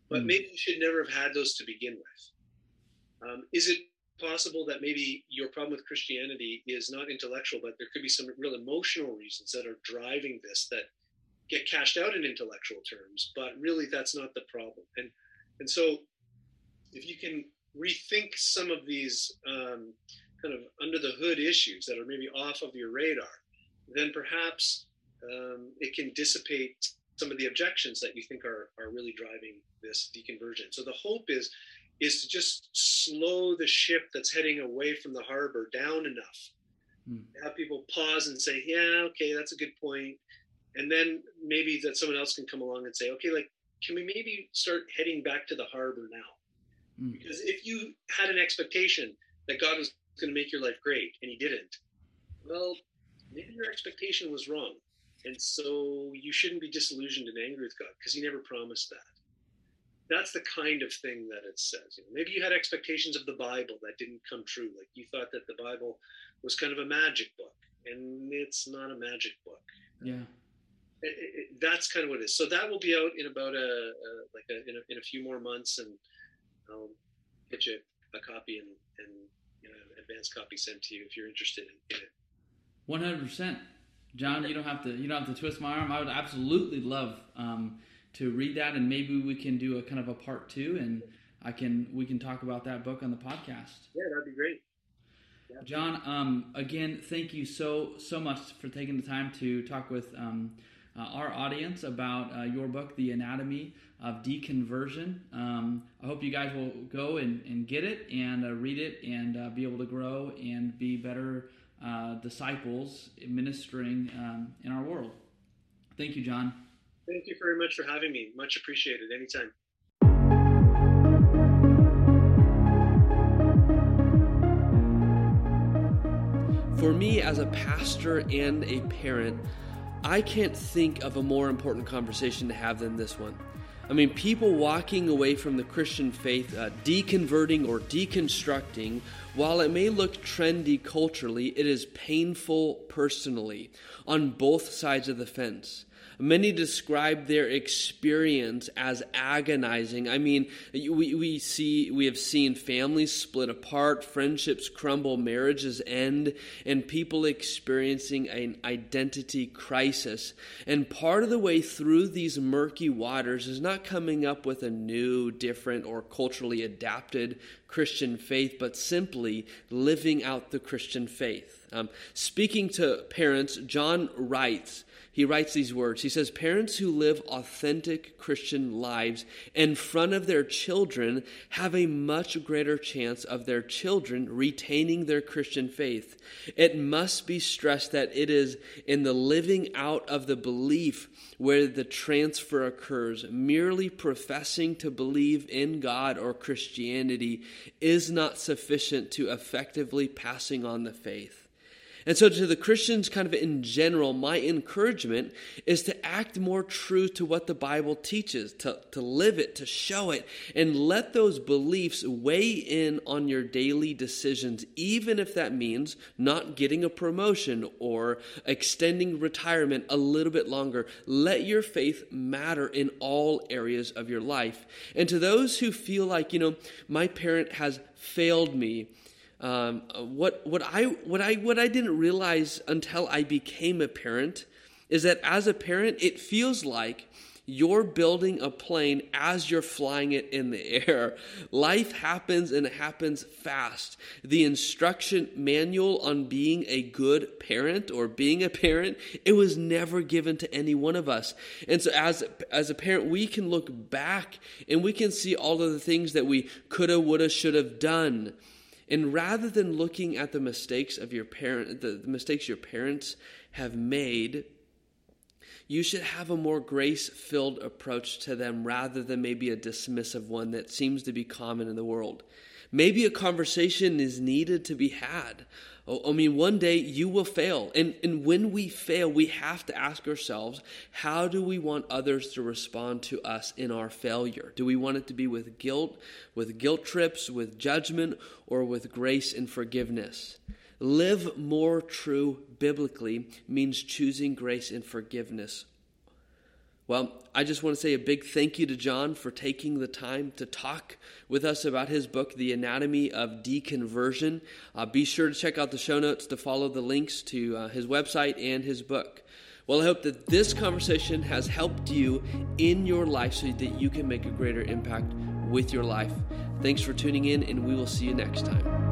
but mm. maybe you should never have had those to begin with? Um, is it possible that maybe your problem with Christianity is not intellectual, but there could be some real emotional reasons that are driving this that get cashed out in intellectual terms, but really that's not the problem. And and so if you can rethink some of these um, kind of under the hood issues that are maybe off of your radar, then perhaps um, it can dissipate some of the objections that you think are are really driving this deconversion. So the hope is is to just slow the ship that's heading away from the harbor down enough. Hmm. Have people pause and say, "Yeah, okay, that's a good point." And then maybe that someone else can come along and say okay like can we maybe start heading back to the harbor now? Mm. because if you had an expectation that god was going to make your life great and he didn't well maybe your expectation was wrong. And so you shouldn't be disillusioned and angry with god because he never promised that. That's the kind of thing that it says. You know, maybe you had expectations of the bible that didn't come true. Like you thought that the bible was kind of a magic book and it's not a magic book. Yeah it, it, that's kind of what it is. So that will be out in about a, a like a in, a in, a few more months, and I'll get you a copy and and you know, advanced copy sent to you if you're interested in, in it. One hundred percent, John. You don't have to you don't have to twist my arm. I would absolutely love um, to read that, and maybe we can do a kind of a part two, and I can we can talk about that book on the podcast. Yeah, that'd be great. John, um, again, thank you so so much for taking the time to talk with um, uh, our audience about uh, your book, The Anatomy of Deconversion. Um, I hope you guys will go and, and get it and uh, read it and uh, be able to grow and be better uh, disciples ministering um, in our world. Thank you, John. Thank you very much for having me. Much appreciated. Anytime. For me, as a pastor and a parent, I can't think of a more important conversation to have than this one. I mean, people walking away from the Christian faith, uh, deconverting or deconstructing, while it may look trendy culturally, it is painful personally on both sides of the fence. Many describe their experience as agonizing. I mean, we, we see we have seen families split apart, friendships crumble, marriages end, and people experiencing an identity crisis. And part of the way through these murky waters is not coming up with a new, different, or culturally adapted Christian faith, but simply living out the Christian faith. Um, speaking to parents, John writes he writes these words. He says, Parents who live authentic Christian lives in front of their children have a much greater chance of their children retaining their Christian faith. It must be stressed that it is in the living out of the belief where the transfer occurs. Merely professing to believe in God or Christianity is not sufficient to effectively passing on the faith. And so, to the Christians, kind of in general, my encouragement is to act more true to what the Bible teaches, to, to live it, to show it, and let those beliefs weigh in on your daily decisions, even if that means not getting a promotion or extending retirement a little bit longer. Let your faith matter in all areas of your life. And to those who feel like, you know, my parent has failed me, um, what what I what I what I didn't realize until I became a parent is that as a parent, it feels like you're building a plane as you're flying it in the air. Life happens and it happens fast. The instruction manual on being a good parent or being a parent, it was never given to any one of us. And so as as a parent, we can look back and we can see all of the things that we coulda, woulda, should have done. And rather than looking at the mistakes of your parent, the, the mistakes your parents have made, you should have a more grace filled approach to them rather than maybe a dismissive one that seems to be common in the world. Maybe a conversation is needed to be had Oh, I mean, one day you will fail. And, and when we fail, we have to ask ourselves how do we want others to respond to us in our failure? Do we want it to be with guilt, with guilt trips, with judgment, or with grace and forgiveness? Live more true biblically means choosing grace and forgiveness well, I just want to say a big thank you to John for taking the time to talk with us about his book, The Anatomy of Deconversion. Uh, be sure to check out the show notes to follow the links to uh, his website and his book. Well, I hope that this conversation has helped you in your life so that you can make a greater impact with your life. Thanks for tuning in, and we will see you next time.